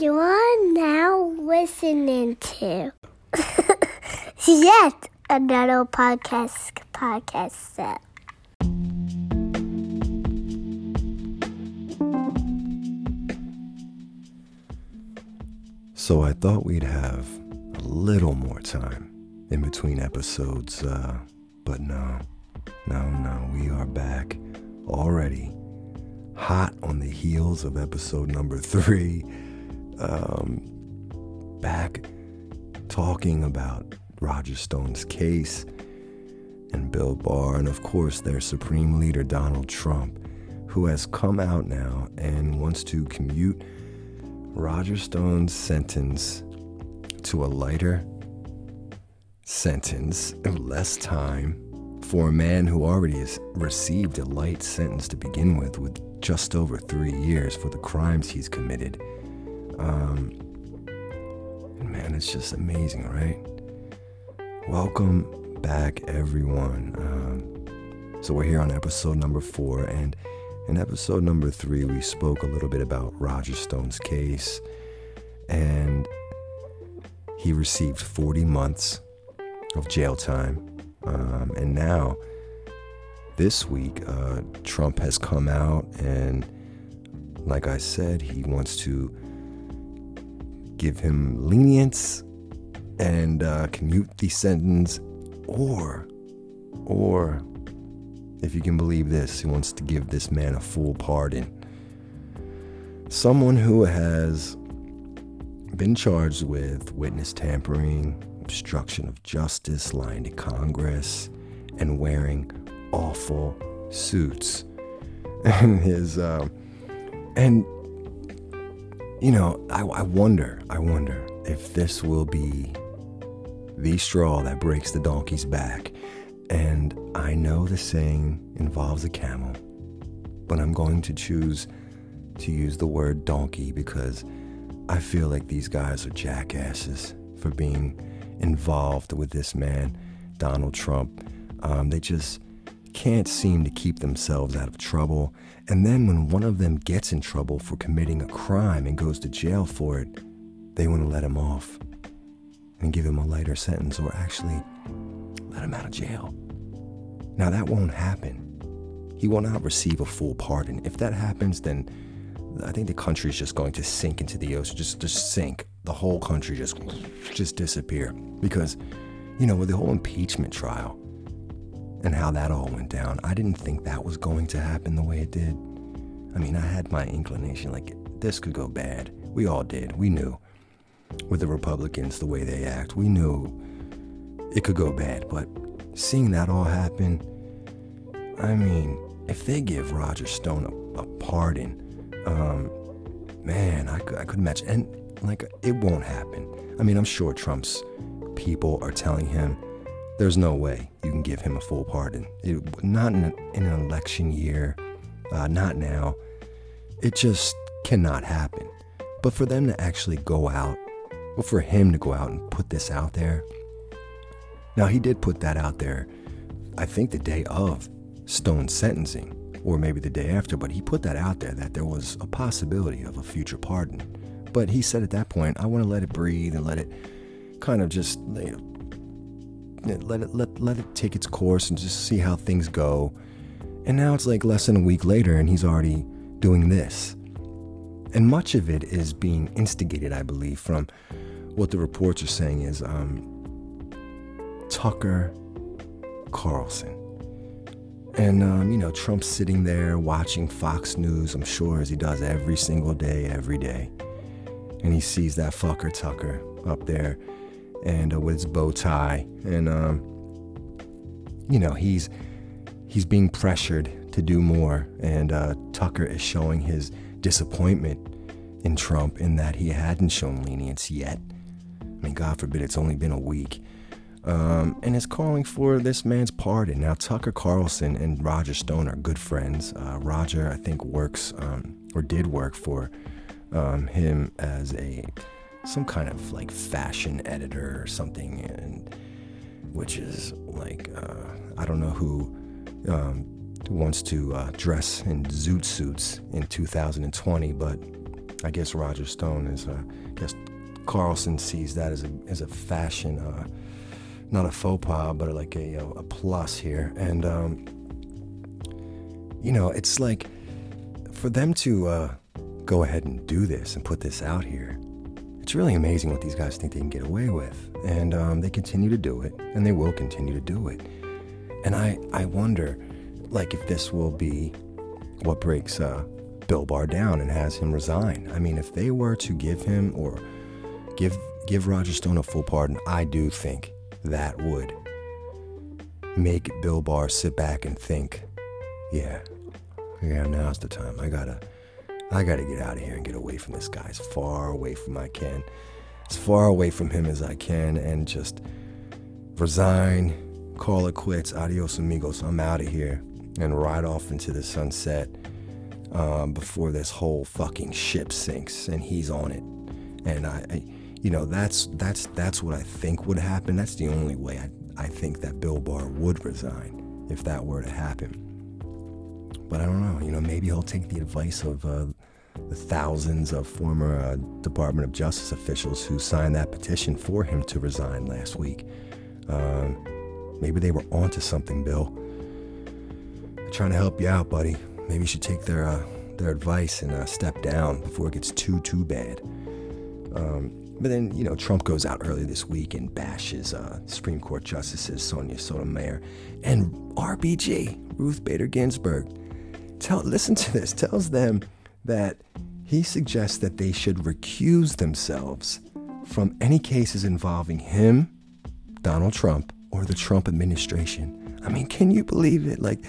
You are now listening to yet another podcast podcast set. So I thought we'd have a little more time in between episodes, uh, but no, no, no, we are back already, hot on the heels of episode number three. Um, back talking about Roger Stone's case and Bill Barr, and of course, their Supreme Leader Donald Trump, who has come out now and wants to commute Roger Stone's sentence to a lighter sentence, less time for a man who already has received a light sentence to begin with, with just over three years for the crimes he's committed. Um, man, it's just amazing, right? Welcome back, everyone. Um, so we're here on episode number four, and in episode number three, we spoke a little bit about Roger Stone's case, and he received 40 months of jail time. Um, and now, this week, uh, Trump has come out, and like I said, he wants to give him lenience and uh, commute the sentence, or, or if you can believe this, he wants to give this man a full pardon. Someone who has been charged with witness tampering, obstruction of justice, lying to Congress, and wearing awful suits. And his, um, and, you know, I, I wonder, I wonder if this will be the straw that breaks the donkey's back. And I know the saying involves a camel, but I'm going to choose to use the word donkey because I feel like these guys are jackasses for being involved with this man, Donald Trump. Um, they just can't seem to keep themselves out of trouble. And then when one of them gets in trouble for committing a crime and goes to jail for it, they want to let him off and give him a lighter sentence or actually let him out of jail. Now, that won't happen. He will not receive a full pardon. If that happens, then I think the country is just going to sink into the ocean, just just sink. The whole country just just disappear because, you know, with the whole impeachment trial and how that all went down, I didn't think that was going to happen the way it did. I mean, I had my inclination like this could go bad. We all did. We knew with the Republicans the way they act. We knew it could go bad, but seeing that all happen, I mean, if they give Roger Stone a, a pardon, um, man, I could, I could imagine. And like, it won't happen. I mean, I'm sure Trump's people are telling him there's no way you can give him a full pardon. It, not in, in, an election year, uh, not now. It just cannot happen. But for them to actually go out, for him to go out and put this out there, now he did put that out there, I think the day of Stone's sentencing or maybe the day after, but he put that out there that there was a possibility of a future pardon. But he said at that point, I want to let it breathe and let it kind of just you know, let it let let it take its course and just see how things go. And now it's like less than a week later, and he's already doing this. And much of it is being instigated, I believe, from what the reports are saying is um, Tucker Carlson and, um, you know, Trump's sitting there watching Fox News, I'm sure, as he does every single day, every day. And he sees that fucker Tucker up there and uh, with his bow tie. And, um, you know, he's, he's being pressured to do more. And uh, Tucker is showing his disappointment in Trump in that he hadn't shown lenience yet. I mean, God forbid, it's only been a week um, and is calling for this man's pardon. Now, Tucker Carlson and Roger Stone are good friends. Uh, Roger, I think, works um, or did work for um, him as a some kind of like fashion editor or something, and which is like uh, I don't know who um, wants to uh, dress in zoot suits in 2020, but I guess Roger Stone is, uh, I guess Carlson sees that as a, as a fashion, uh, not a faux pas, but like a, a plus here. And, um, you know, it's like for them to uh, go ahead and do this and put this out here, it's really amazing what these guys think they can get away with. And um, they continue to do it, and they will continue to do it. And I, I wonder, like, if this will be what breaks uh, Bill Barr down and has him resign. I mean, if they were to give him or give give Roger Stone a full pardon, I do think that would make Bill Barr sit back and think, yeah, yeah, now's the time. I gotta, I gotta get out of here and get away from this guy as far away from I can, as far away from him as I can, and just resign, call it quits, adios amigos. I'm out of here and ride off into the sunset um, before this whole fucking ship sinks and he's on it. And I, I, you know, that's that's that's what I think would happen. That's the only way I I think that Bill Barr would resign if that were to happen. But I don't know. You know, maybe he'll take the advice of uh, the thousands of former uh, Department of Justice officials who signed that petition for him to resign last week. Um, maybe they were onto something, Bill. They're trying to help you out, buddy. Maybe you should take their uh, their advice and uh, step down before it gets too too bad. Um, but then, you know, Trump goes out early this week and bashes uh, Supreme Court Justices Sonia Sotomayor and RBG, Ruth Bader Ginsburg. Tell, listen to this. Tells them that he suggests that they should recuse themselves from any cases involving him, Donald Trump, or the Trump administration. I mean, can you believe it? Like,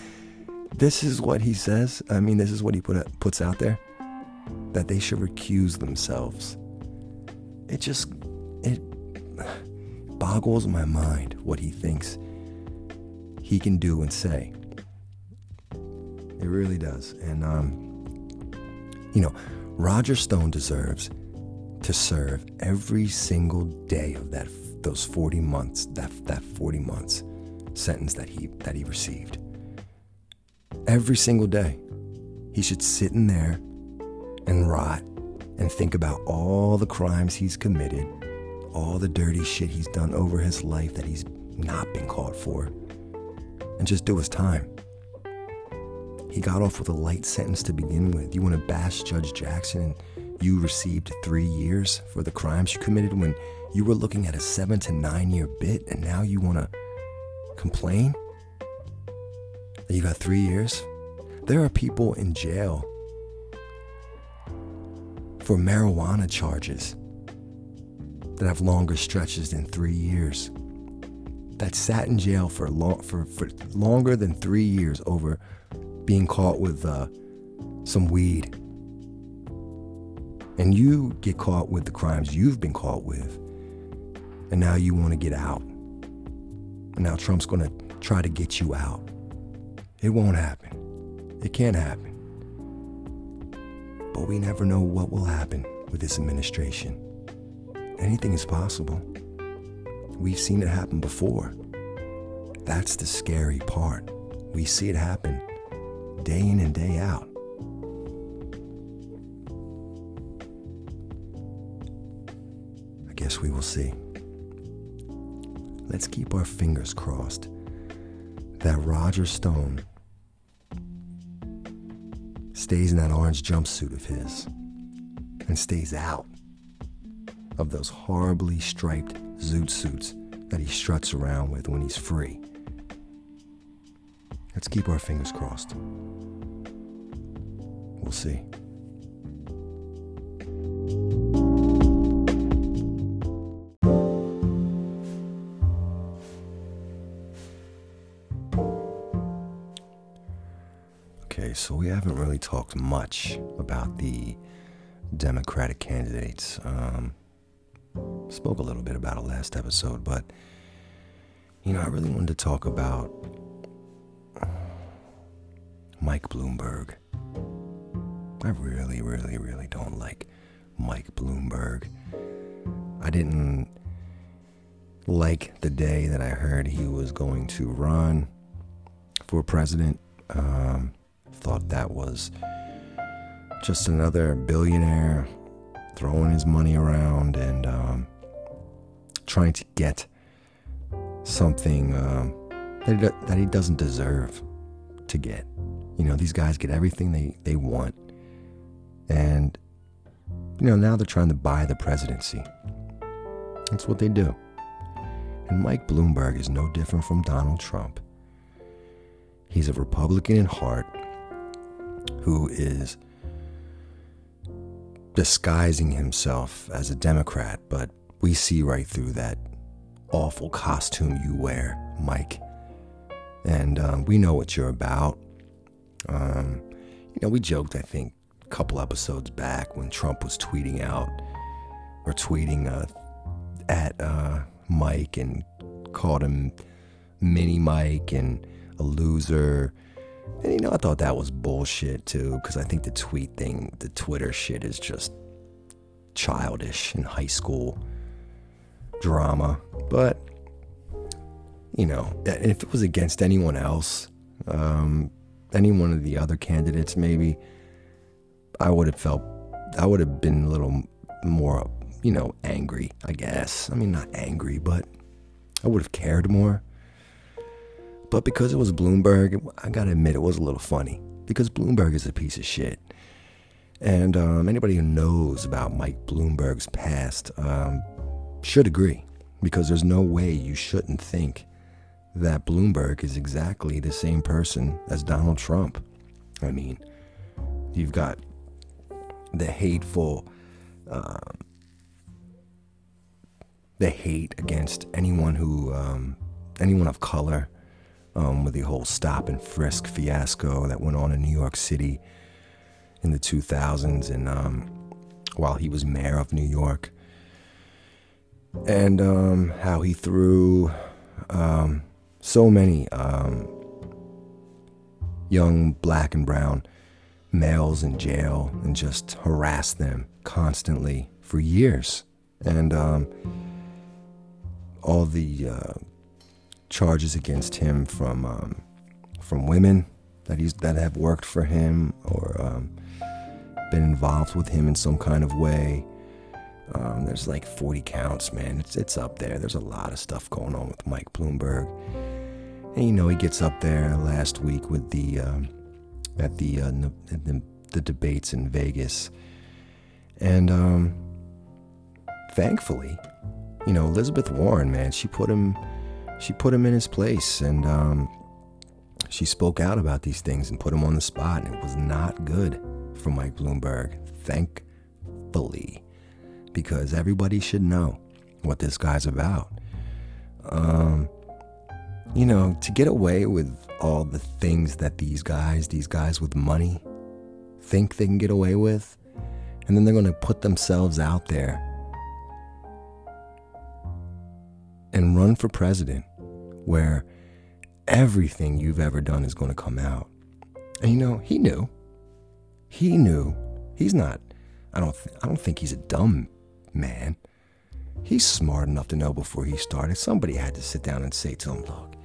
this is what he says. I mean, this is what he put puts out there that they should recuse themselves it just it boggles my mind what he thinks he can do and say. It really does. And um, you know, Roger Stone deserves to serve every single day of that those 40 months, that that 40 months sentence that he that he received. Every single day. He should sit in there and rot and think about all the crimes he's committed, all the dirty shit he's done over his life that he's not been caught for, and just do his time. He got off with a light sentence to begin with. You want to bash Judge Jackson and you received three years for the crimes you committed when you were looking at a seven to nine year bit, and now you want to complain that you got three years? There are people in jail for marijuana charges that have longer stretches than three years. That sat in jail for, long, for, for longer than three years over being caught with uh, some weed. And you get caught with the crimes you've been caught with. And now you want to get out. And now Trump's going to try to get you out. It won't happen. It can't happen. But we never know what will happen with this administration. Anything is possible. We've seen it happen before. That's the scary part. We see it happen day in and day out. I guess we will see. Let's keep our fingers crossed that Roger Stone stays in that orange jumpsuit of his and stays out of those horribly striped zoot suits that he struts around with when he's free. Let's keep our fingers crossed. We'll see. Okay, so we haven't really talked much about the Democratic candidates. Um, spoke a little bit about it last episode, but you know, I really wanted to talk about Mike Bloomberg. I really, really, really don't like Mike Bloomberg. I didn't like the day that I heard he was going to run for president. Um, thought that was just another billionaire throwing his money around and um, trying to get something um, that, he, that he doesn't deserve to get. You know, these guys get everything they, they want. And, you know, now they're trying to buy the presidency. That's what they do. And Mike Bloomberg is no different from Donald Trump. He's a Republican in heart who is disguising himself as a Democrat, but we see right through that awful costume you wear, Mike. And um, we know what you're about. Um, you know, we joked, I think, couple episodes back when Trump was tweeting out or tweeting uh, at uh, Mike and called him Mini Mike and a loser. And you know, I thought that was bullshit too, because I think the tweet thing, the Twitter shit is just childish in high school drama. But, you know, if it was against anyone else, um, any one of the other candidates, maybe, I would have felt, I would have been a little more, you know, angry, I guess. I mean, not angry, but I would have cared more. But because it was Bloomberg, I gotta admit, it was a little funny. Because Bloomberg is a piece of shit. And um, anybody who knows about Mike Bloomberg's past um, should agree. Because there's no way you shouldn't think that Bloomberg is exactly the same person as Donald Trump. I mean, you've got the hateful, uh, the hate against anyone who, um, anyone of color, um, with the whole stop and frisk fiasco that went on in New York City in the 2000s, and um, while he was mayor of New York, and um, how he threw um, so many um, young black and brown males in jail and just harassed them constantly for years, and um, all the uh, charges against him from um, from women that he's that have worked for him or um, been involved with him in some kind of way. Um, there's like 40 counts, man. It's it's up there. There's a lot of stuff going on with Mike Bloomberg, and you know he gets up there last week with the um, at the, uh, the, the debates in Vegas, and um, thankfully, you know Elizabeth Warren, man, she put him she put him in his place and um, she spoke out about these things and put him on the spot, and it was not good for Mike Bloomberg. Thankfully, because everybody should know what this guy's about. Um, you know, to get away with all the things that these guys, these guys with money, think they can get away with, and then they're going to put themselves out there and run for president where everything you've ever done is going to come out. And you know, he knew. He knew. He's not I don't th- I don't think he's a dumb man. He's smart enough to know before he started. Somebody had to sit down and say to him, "Look,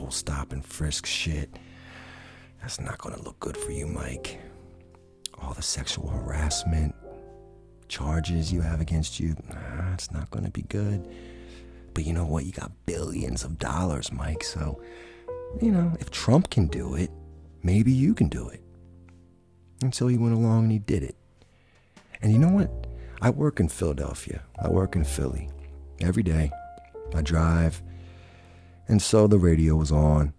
whole stop and frisk shit, that's not to look good for you, Mike. All the sexual harassment charges you have against you, nah, it's not to be good." But you know what? You got billions of dollars, Mike. So, you know, if Trump can do it, maybe you can do it. And so he went along and he did it. And you know what? I work in Philadelphia. I work in Philly every day. I drive. And so the radio was on.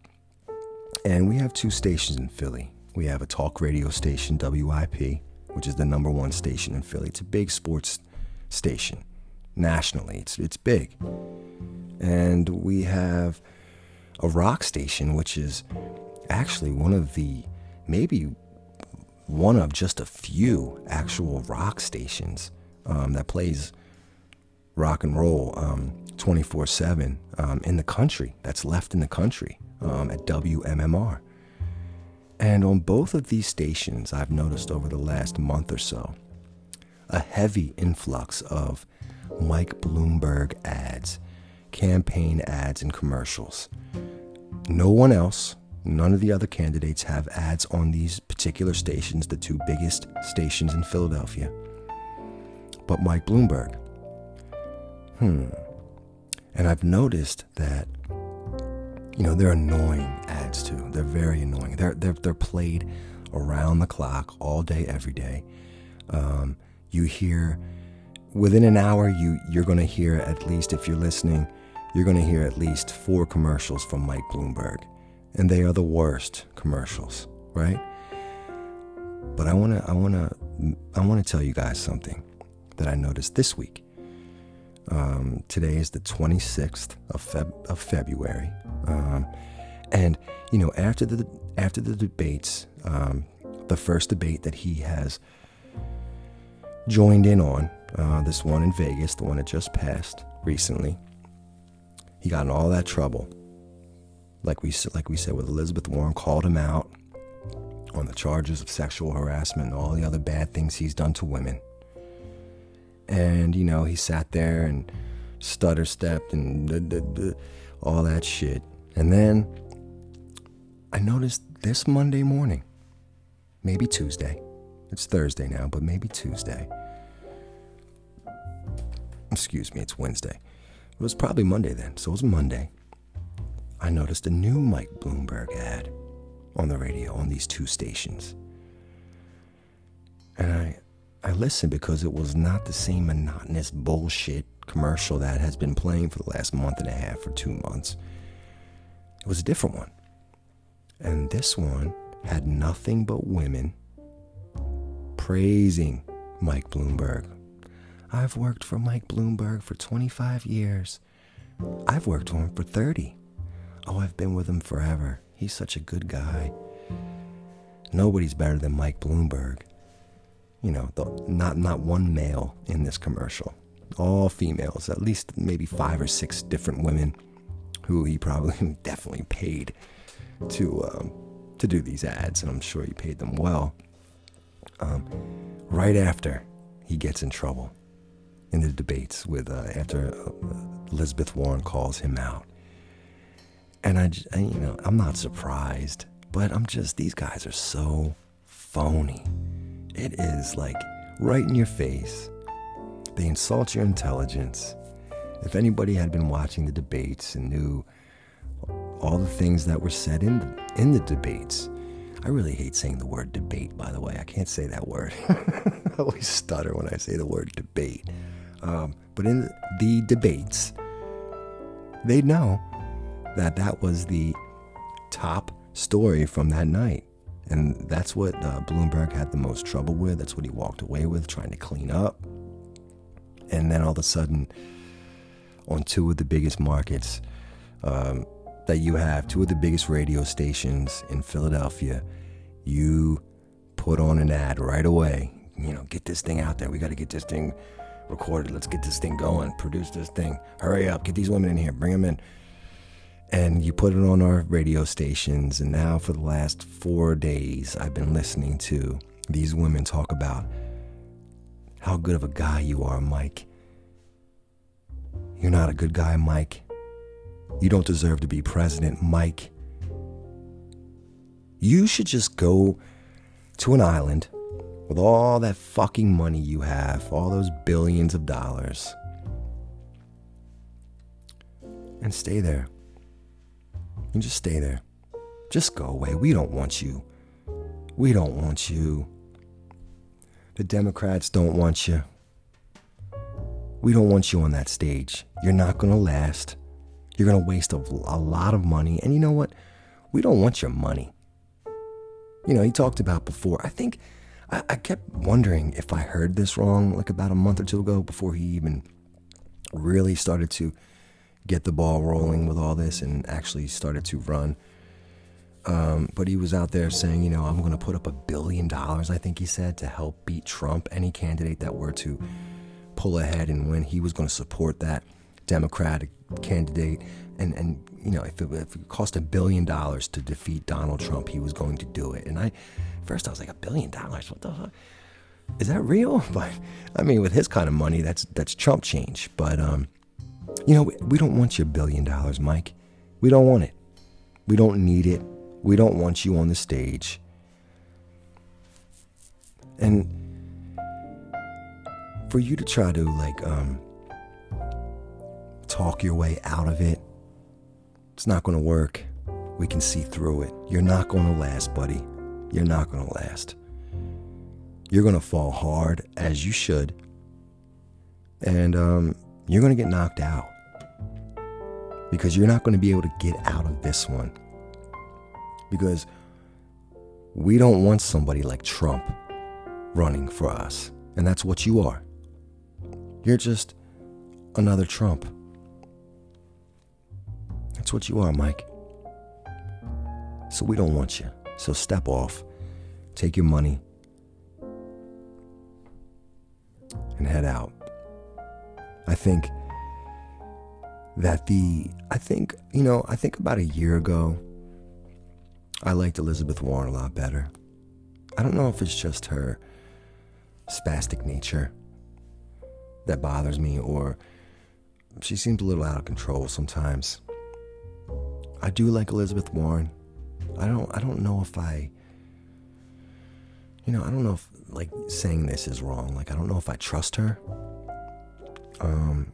And we have two stations in Philly. We have a talk radio station, WIP, which is the number one station in Philly. It's a big sports station nationally. It's it's big. And we have a rock station which is actually one of the maybe one of just a few actual rock stations um, that plays rock and roll um, 24 um, 7 um, in the country, that's left in the country um, at WMMR. And on both of these stations, I've noticed over the last month or so a heavy influx of Mike Bloomberg ads, campaign ads, and commercials. No one else, none of the other candidates have ads on these particular stations, the two biggest stations in Philadelphia. but Mike Bloomberg. Hmm. And I've noticed that, you know, they're annoying ads too. They're very annoying. They're, they're, they're played around the clock all day, every day. Um, you hear within an hour, you you're going to hear at least if you're listening, you're going to hear at least four commercials from Mike Bloomberg, and they are the worst commercials, right? But I want to I want to I want to tell you guys something that I noticed this week. Um, today is the 26th of, Feb- of February, um, and you know after the after the debates, um, the first debate that he has joined in on, uh, this one in Vegas, the one that just passed recently. He got in all that trouble. Like we like we said with Elizabeth Warren, called him out on the charges of sexual harassment and all the other bad things he's done to women. And you know, he sat there and stutter stepped and duh, duh, duh, all that shit. And then I noticed this Monday morning, maybe Tuesday. It's Thursday now, but maybe Tuesday excuse me, it's Wednesday. It was probably Monday then, so it was Monday. I noticed a new Mike Bloomberg ad on the radio on these two stations. And I I listened because it was not the same monotonous bullshit commercial that has been playing for the last month and a half or two months. It was a different one. And this one had nothing but women praising Mike Bloomberg I've worked for Mike Bloomberg for 25 years. I've worked for him for 30. Oh, I've been with him forever. He's such a good guy. Nobody's better than Mike Bloomberg. You know, the, not not one male in this commercial. All females, at least maybe five or six different women who he probably definitely paid to um, to do these ads, and I'm sure he paid them well. Um, right after he gets in trouble, in the debates with uh, after uh, Elizabeth Warren calls him out. And I, I, you know, I'm not surprised, but I'm just these guys are so phony. It is like right in your face. They insult your intelligence. If anybody had been watching the debates and knew all the things that were said in the, in the debates, I really hate saying the word debate, by the way. I can't say that word. I always stutter when I say the word debate. Um, but in the debates, they know that that was the top story from that night. And that's what uh, Bloomberg had the most trouble with. That's what he walked away with, trying to clean up. And then all of a sudden, on two of the biggest markets um, that you have, two of the biggest radio stations in Philadelphia, you put on an ad right away. You know, get this thing out there. We got to get this thing recorded. Let's get this thing going. Produce this thing. Hurry up. Get these women in here. Bring them in. And you put it on our radio stations. And now, for the last four days, I've been listening to these women talk about how good of a guy you are, Mike. You're not a good guy, Mike. You don't deserve to be president, Mike. You should just go to an island with all that fucking money you have, all those billions of dollars, and stay there. And just stay there. Just go away. We don't want you. We don't want you. The Democrats don't want you. We don't want you on that stage. You're not going to last. You're going to waste a, a, lot of money. And you know what? We don't want your money. You know, he talked about before. I think I, I kept wondering if I heard this wrong, like about a month or two ago, before he even really started to get the ball rolling with all this and actually started to run. Um, but he was out there saying, you know, I'm going to put up a billion dollars, I think he said, to help beat Trump. Any candidate that were to pull ahead and win, he was going to support that Democratic candidate. And, and you know, if it, if it cost a billion dollars to defeat Donald Trump, he was going to do it. And I, first I was like, a billion dollars? What the fuck? Is that real? But I mean, with his kind of money, that's that's chump change. But um, you know, we, don't want your billion dollars, Mike. We don't want it. We don't need it. We don't want you on the stage. And for you to try to like um, talk your way out of it, it's not going to work. We can see through it. You're not going to last, buddy. You're not going to last. You're going to fall hard, as you should, and um, you're going to get knocked out because you're not going to be able to get out of this one. Because we don't want somebody like Trump running for us. And that's what you are. You're just another Trump. That's what you are, Mike. So we don't want you. So step off, take your money, and head out. I think that the, I think, you know, I think about a year ago, I liked Elizabeth Warren a lot better. I don't know if it's just her spastic nature that bothers me or she seems a little out of control sometimes. I do like Elizabeth Warren. I don't I don't know if I you know, I don't know if like saying this is wrong. Like I don't know if I trust her. Um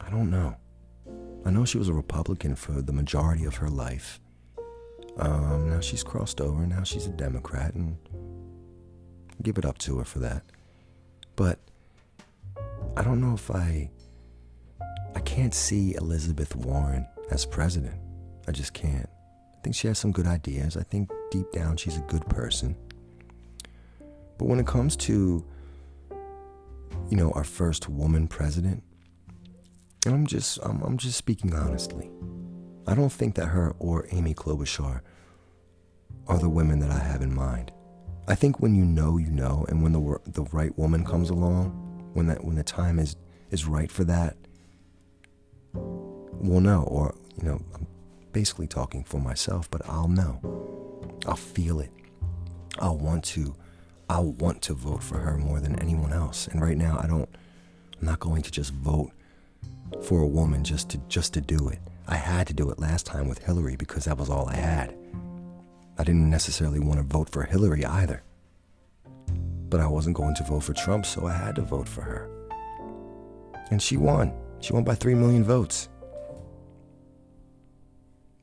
I don't know. I know she was a Republican for the majority of her life. Um, now she's crossed over. Now she's a Democrat, and give it up to her for that. But I don't know if I. I can't see Elizabeth Warren as president. I just can't. I think she has some good ideas. I think deep down she's a good person. But when it comes to, you know, our first woman president, And I'm just I'm, I'm just speaking honestly. I don't think that her or Amy Klobuchar are the women that I have in mind. I think when you know, you know, and when the the right woman comes along, when that when the time is is right for that, we'll know. Or you know, I'm basically talking for myself, but I'll know. I'll feel it. I'll want to. I'll want to vote for her more than anyone else. And right now, I don't. I'm not going to just vote for a woman just to just to do it. I had to do it last time with Hillary because that was all I had. I didn't necessarily want to vote for Hillary either. But I wasn't going to vote for Trump, so I had to vote for her. And she won. She won by 3 million votes.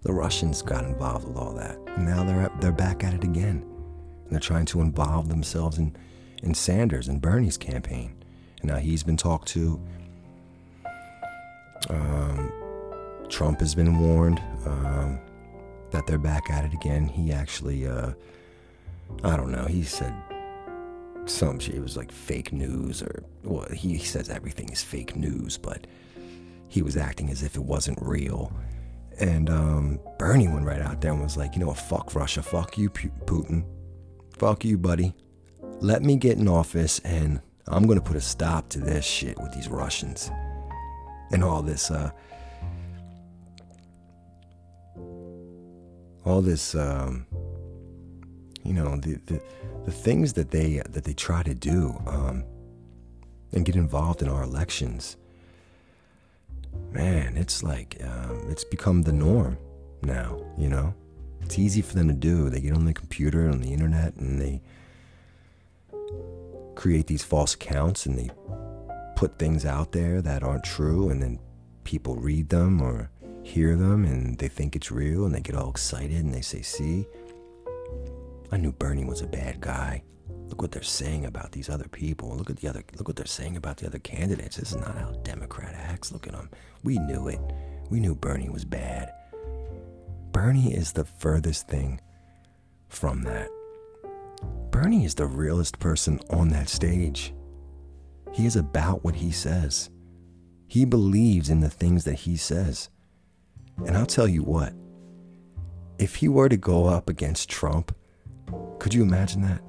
The Russians got involved with all that. And now they're, they're back at it again. They're trying to involve themselves in, in Sanders and Bernie's campaign. And now he's been talked to. Um, Trump has been warned um, that they're back at it again. He actually, uh, I don't know, he said some shit. It was like fake news, or well, he says everything is fake news, but he was acting as if it wasn't real. And um, Bernie went right out there and was like, you know what, fuck Russia, fuck you, Putin, fuck you, buddy. Let me get in office and I'm gonna put a stop to this shit with these Russians and all this. Uh, all this, um, you know, the, the the things that they that they try to do um, and get involved in our elections. Man, it's like um, it's become the norm now. You know, it's easy for them to do. They get on the computer, on the internet, and they create these false accounts and they put things out there that aren't true, and then people read them or hear them and they think it's real and they get all excited and they say, See, I knew Bernie was a bad guy. Look what they're saying about these other people. Look at the other look what they're saying about the other candidates. This is not how Democrat acts. Look at them. We knew it. We knew Bernie was bad. Bernie is the furthest thing from that. Bernie is the realest person on that stage. He is about what he says. He believes in the things that he says. And I'll tell you what, if he were to go up against Trump, could you imagine that?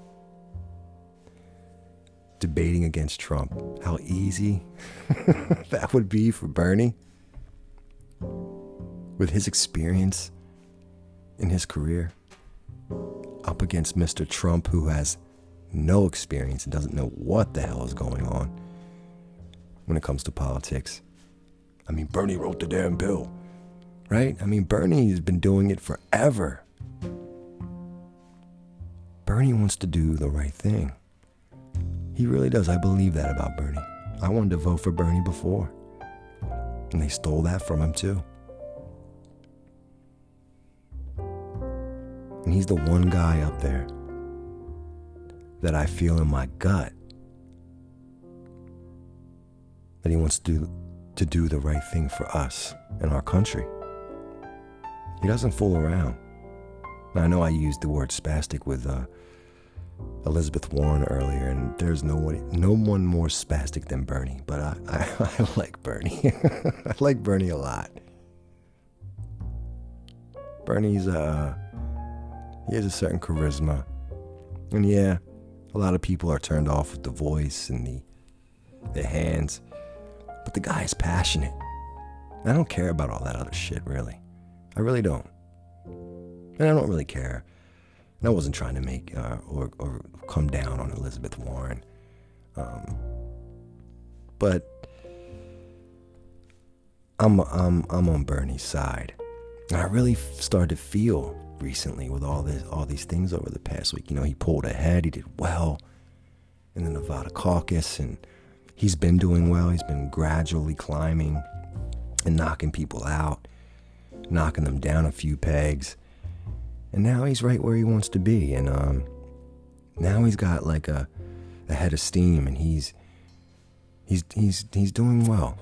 Debating against Trump, how easy that would be for Bernie with his experience in his career, up against Mr. Trump, who has no experience and doesn't know what the hell is going on when it comes to politics. I mean, Bernie wrote the damn bill right? I mean, Bernie has been doing it forever. Bernie wants to do the right thing. He really does. I believe that about Bernie. I wanted to vote for Bernie before. And they stole that from him, too. And he's the one guy up there that I feel in my gut that he wants to do, to do the right thing for us and our country. He doesn't fool around. Now, I know I used the word spastic with uh, Elizabeth Warren earlier, and there's no one, no one more spastic than Bernie. But I, I, I like Bernie. I like Bernie a lot. Bernie's uh, he has a certain charisma, and yeah, a lot of people are turned off with the voice and the the hands, but the guy is passionate. I don't care about all that other shit, really. I really don't. And I don't really care. And I wasn't trying to make uh, or, or come down on Elizabeth Warren. Um, but I'm, I'm, I'm on Bernie's side. And I really started to feel recently with all this all these things over the past week. You know, he pulled ahead, he did well in the Nevada caucus, and he's been doing well. He's been gradually climbing and knocking people out, knocking them down a few pegs. And now he's right where he wants to be. And um, now he's got like a, a head of steam and he's he's he's he's doing well.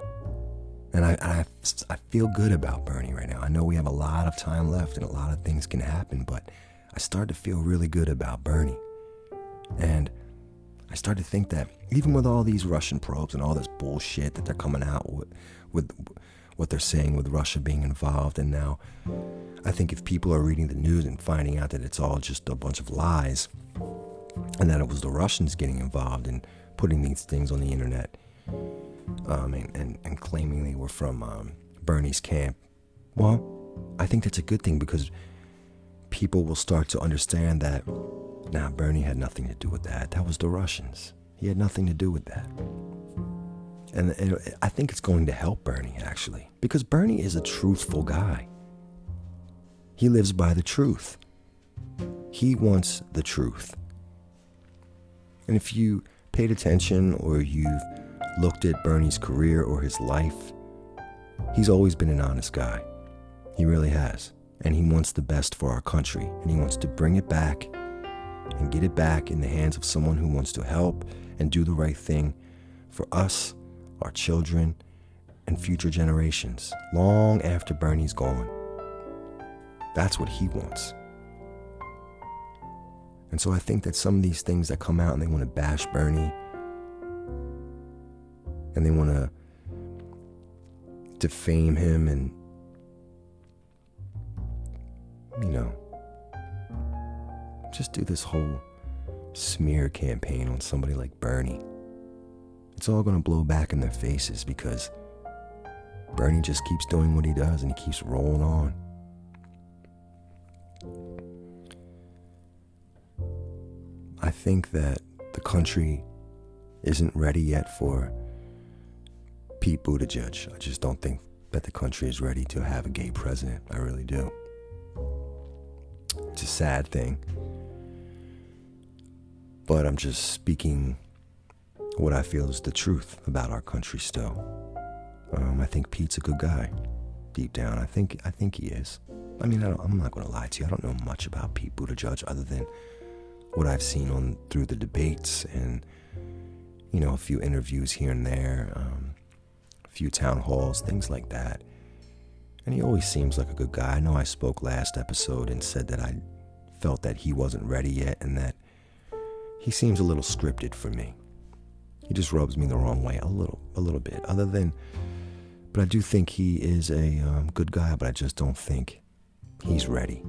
And I, I, I feel good about Bernie right now. I know we have a lot of time left and a lot of things can happen, but I start to feel really good about Bernie. And I start to think that even with all these Russian probes and all this bullshit that they're coming out with, with what they're saying with Russia being involved, and now I think if people are reading the news and finding out that it's all just a bunch of lies, and that it was the Russians getting involved and putting these things on the internet, um, and, and, and, claiming they were from um, Bernie's camp. Well, I think that's a good thing because people will start to understand that now nah, Bernie had nothing to do with that. That was the Russians. He had nothing to do with that. And, and I think it's going to help Bernie actually because Bernie is a truthful guy. He lives by the truth. He wants the truth. And if you paid attention or you've looked at Bernie's career or his life, he's always been an honest guy. He really has. And he wants the best for our country. And he wants to bring it back and get it back in the hands of someone who wants to help and do the right thing for us, our children, and future generations, long after Bernie's gone. That's what he wants. And so I think that some of these things that come out and they want to bash Bernie and they want to defame him and, you know, just do this whole smear campaign on somebody like Bernie. It's all going to blow back in their faces because Bernie just keeps doing what he does and he keeps rolling on. I think that the country isn't ready yet for Pete Buttigieg. I just don't think that the country is ready to have a gay president. I really do. It's a sad thing. But I'm just speaking what I feel is the truth about our country still. Um, I think Pete's a good guy. Deep down, I think I think he is. I mean, I am not going to lie to you. I don't know much about Pete Buttigieg other than what I've seen on through the debates and you know a few interviews here and there. Um, few town halls, things like that. And he always seems like a good guy. I know I spoke last episode and said that I felt that he wasn't ready yet and that he seems a little scripted for me. He just rubs me the wrong way a little, a little bit. Other than, but I do think he is a um, good guy. But I just don't think he's ready,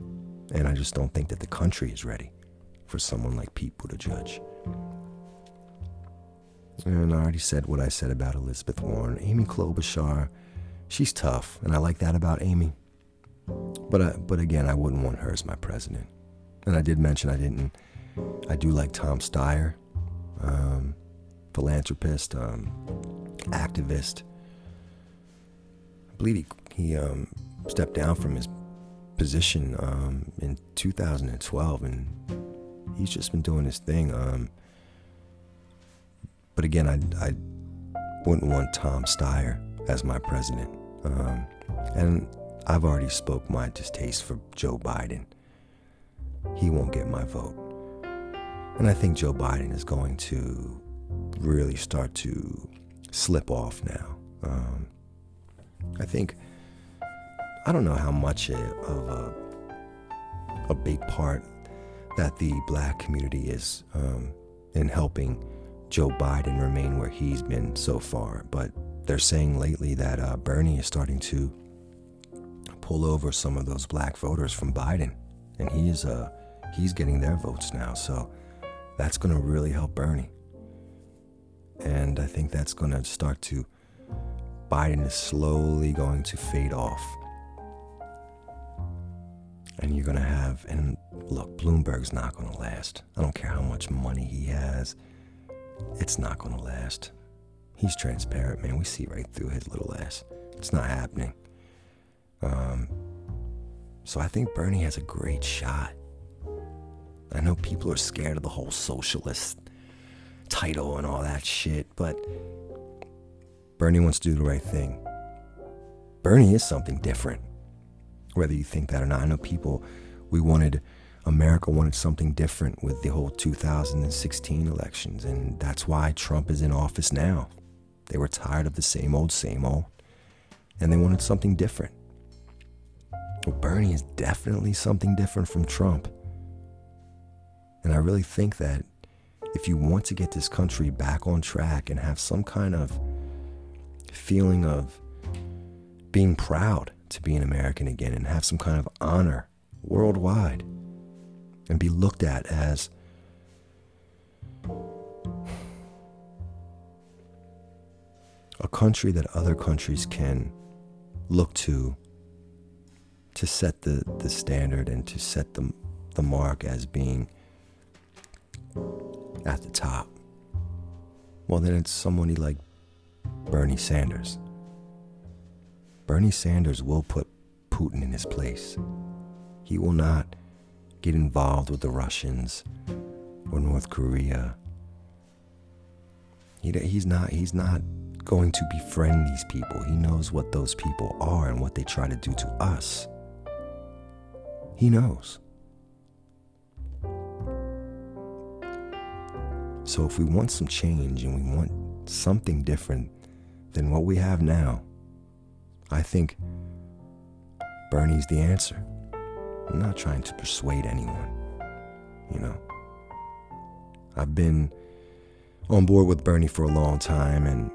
and I just don't think that the country is ready for someone like Pete Buttigieg. And I already said what I said about Elizabeth Warren. Amy Klobuchar, she's tough, and I like that about Amy. But I, but again, I wouldn't want her as my president. And I did mention I didn't. I do like Tom Steyer, um, philanthropist, um, activist. I believe he he um, stepped down from his position um, in 2012, and he's just been doing his thing. But again, I, I wouldn't want Tom Steyer as my president. Um, and I've already spoke my distaste for Joe Biden. He won't get my vote. And I think Joe Biden is going to really start to slip off now. Um, I think I don't know how much of a a big part that the black community is um, in helping Joe Biden remain where he's been so far, but they're saying lately that uh, Bernie is starting to pull over some of those black voters from Biden, and he's uh, he's getting their votes now. So that's going to really help Bernie, and I think that's going to start to Biden is slowly going to fade off. And you're going to have, and look, Bloomberg's not going to last. I don't care how much money he has, it's not going to last. He's transparent, man. We see right through his little ass. It's not happening. Um, so I think Bernie has a great shot. I know people are scared of the whole socialist title and all that shit, but Bernie wants to do the right thing. Bernie is something different, whether you think that or not. I know people, we wanted, America wanted something different with the whole 2016 elections, and that's why Trump is in office now. They were tired of the same old, same old, and they wanted something different. Well, Bernie is definitely something different from Trump. And I really think that if you want to get this country back on track and have some kind of feeling of being proud to be an American again and have some kind of honor worldwide and be looked at as a country that other countries can look to to set the, the standard and to set the, the mark as being at the top. Well, then it's somebody like Bernie Sanders. Bernie Sanders will put Putin in his place. He will not get involved with the Russians or North Korea. He, he's not he's not going to befriend these people. He knows what those people are and what they try to do to us. He knows. So if we want some change and we want something different than what we have now, I think Bernie's the answer. I'm not trying to persuade anyone, you know. I've been on board with Bernie for a long time, and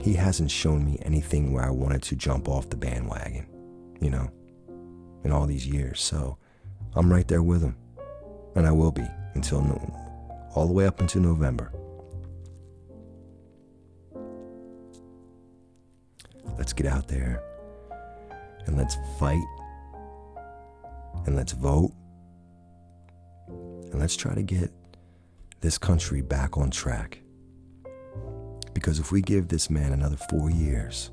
he hasn't shown me anything where I wanted to jump off the bandwagon, you know, in all these years. So I'm right there with him, and I will be until no, all the way up until November. Let's get out there and let's fight and let's vote and let's try to get this country back on track. Because if we give this man another four years,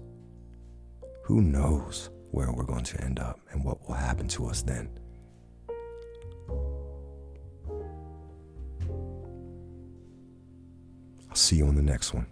who knows where we're going to end up and what will happen to us then. I'll see you on the next one.